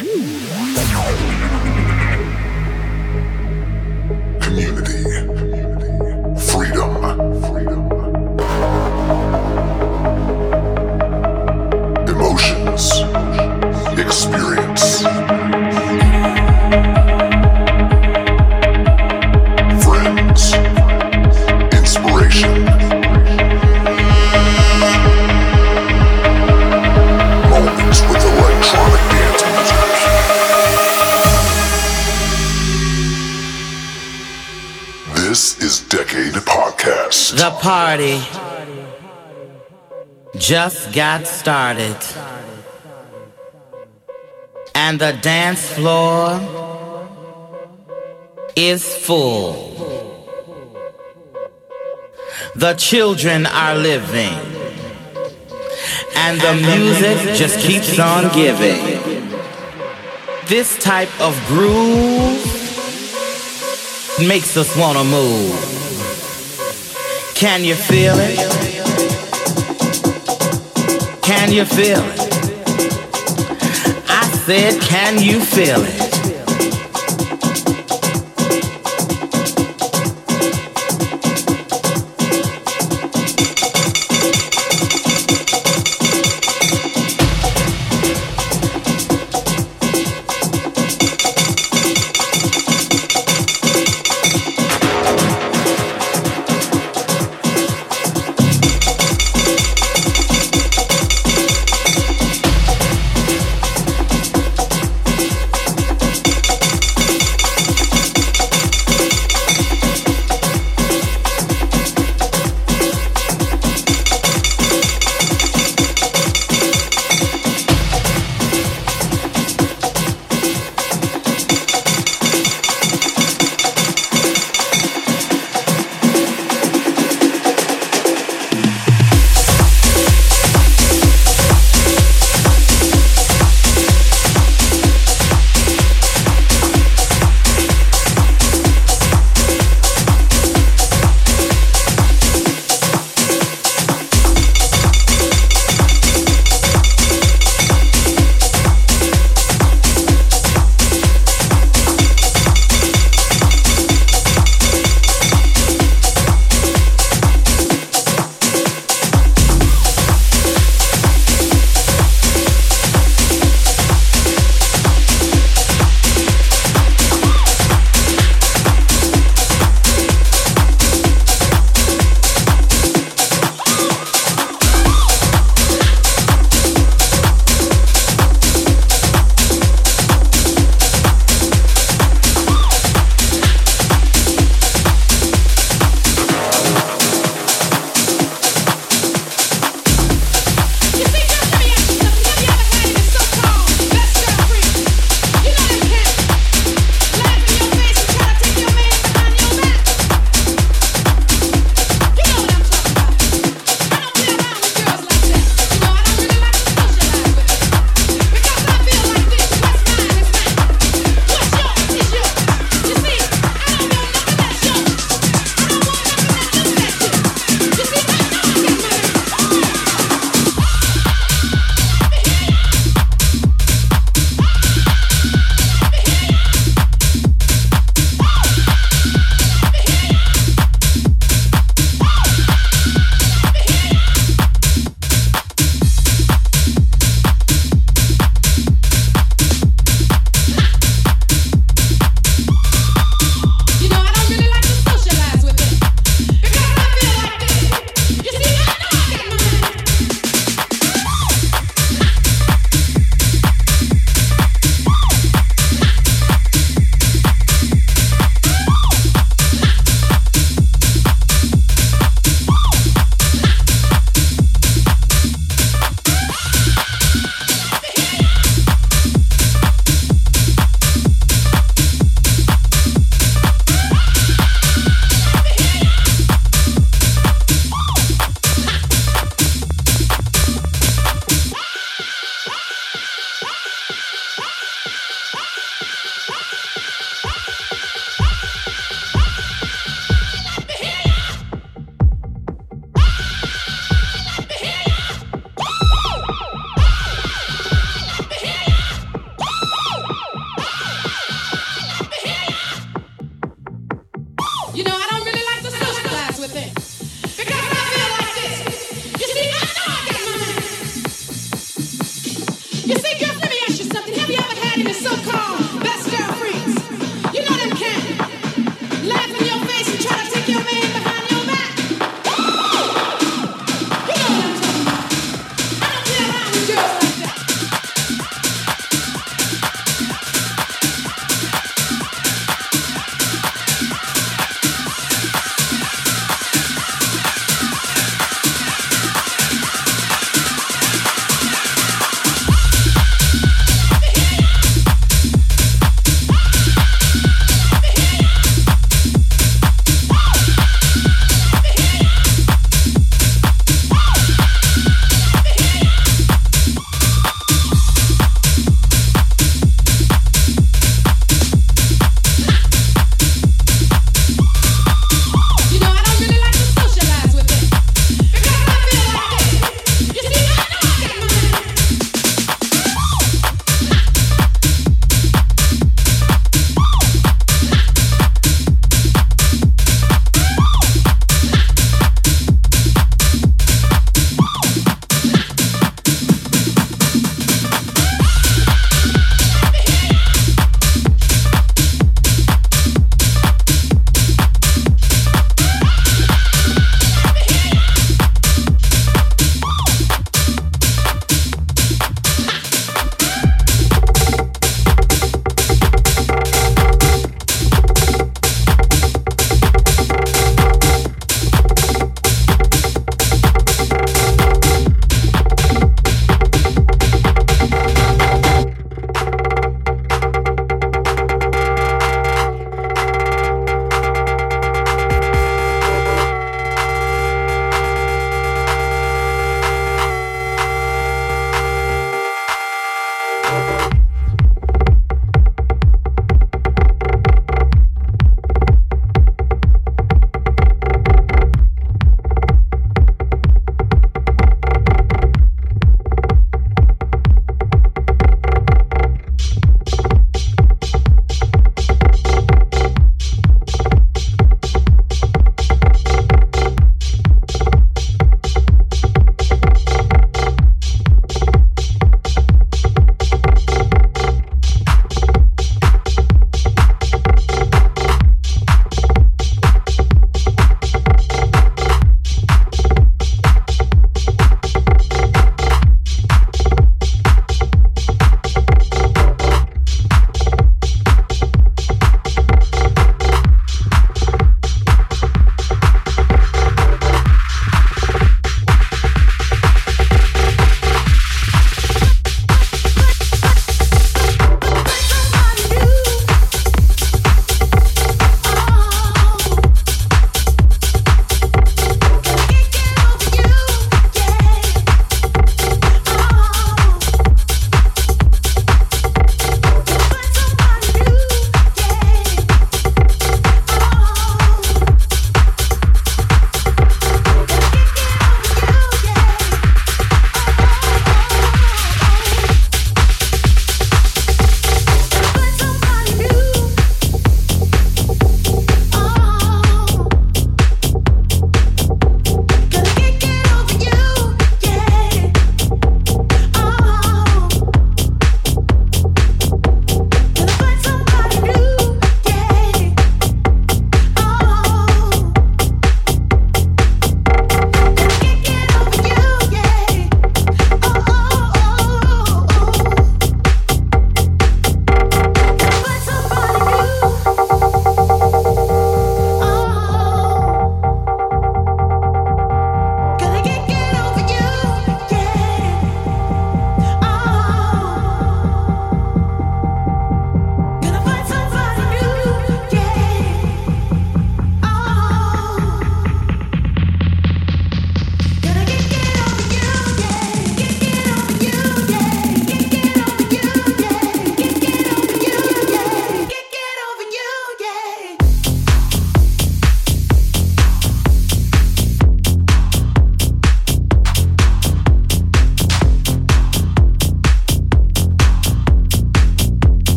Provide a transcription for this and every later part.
Woo! Just got started. And the dance floor is full. The children are living. And the music just keeps on giving. This type of groove makes us wanna move. Can you feel it? Can you feel it? I said, can you feel it?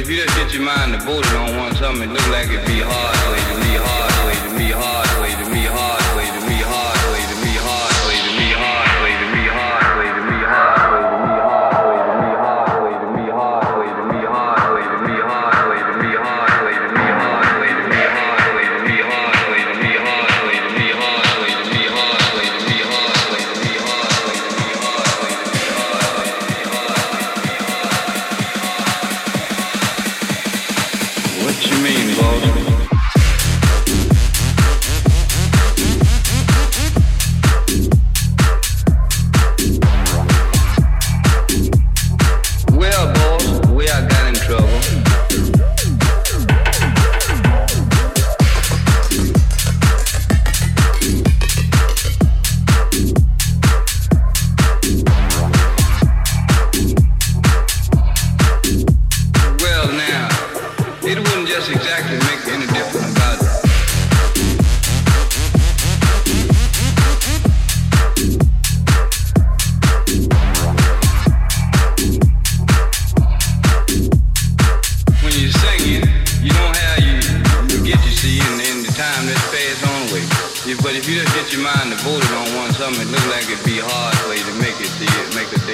if you just get your mind to boot, it on one something, it look like it be hard.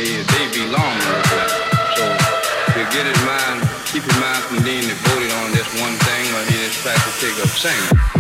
they they belong with that. So to get in mind, keep in mind from being devoted on this one thing or in this practice of singer.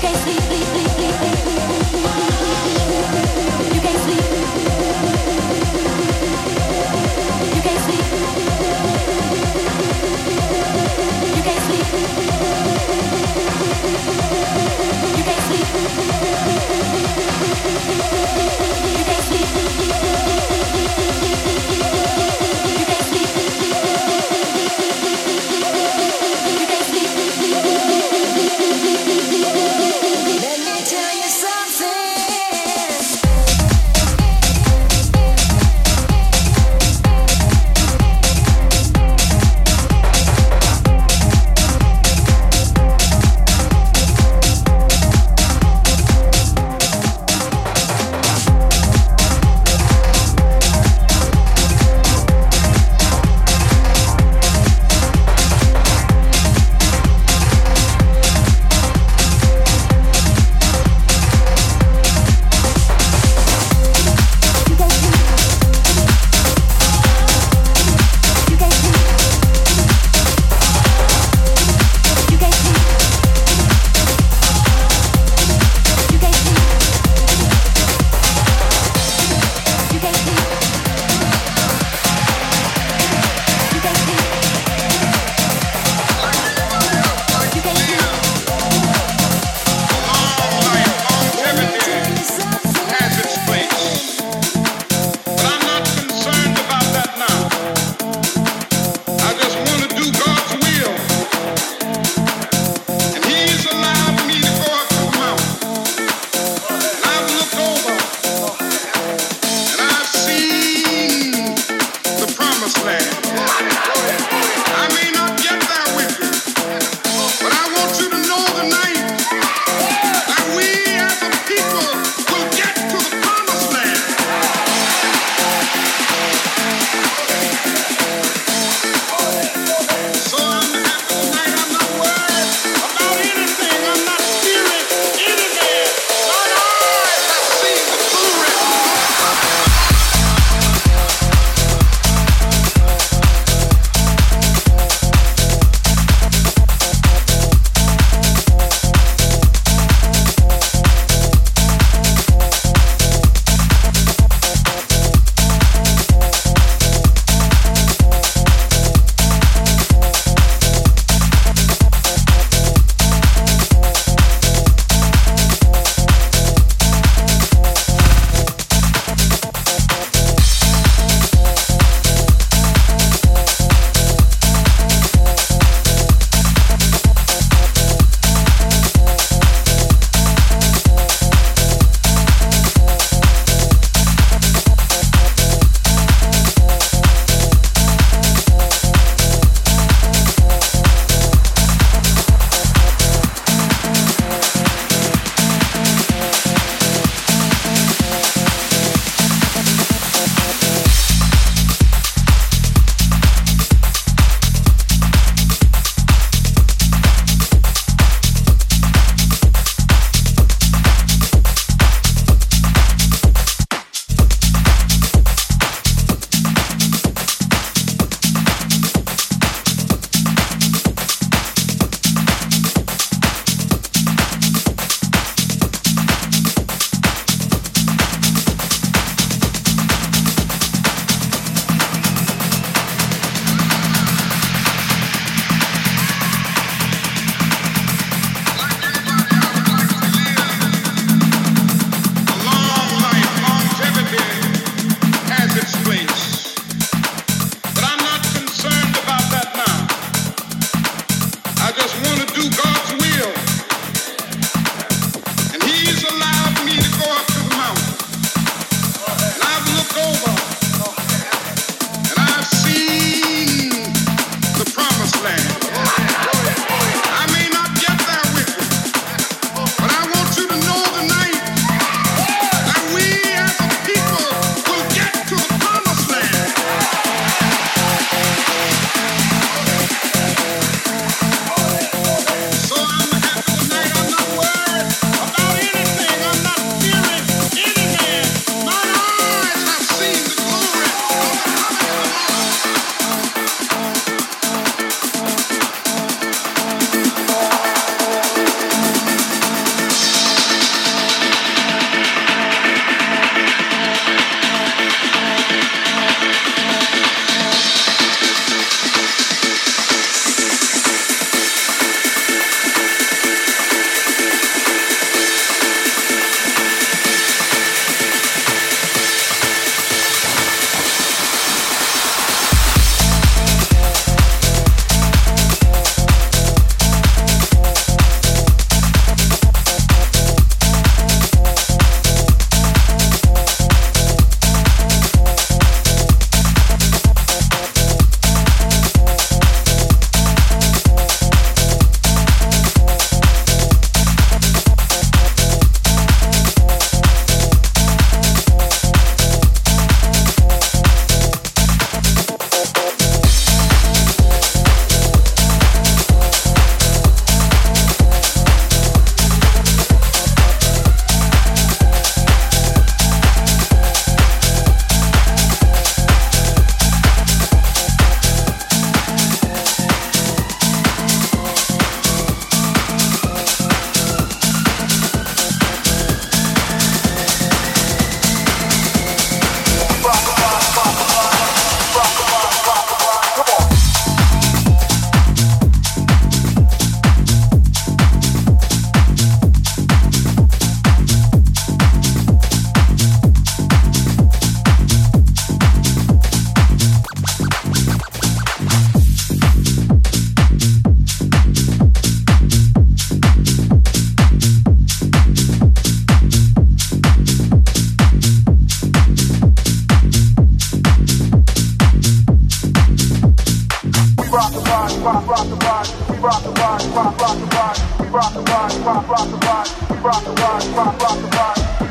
suitcase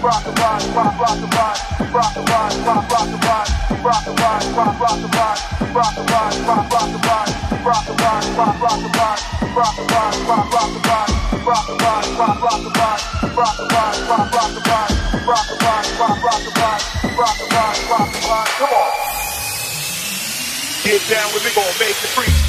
rock the rock, rock, rock the rock, we rock the rock, rock, rock the rock, we rock the rock, rock, rock the rock, we rock the rock, rock, rock the rock, we rock the rock, rock, rock the rock, we rock the rock, rock, rock the rock, we rock the rock, rock, rock the rock, we rock the rock, rock, rock the rock, we rock the rock, rock, rock the rock, we rock the rock, rock the rock, come on. Get down with it, gonna make the freak.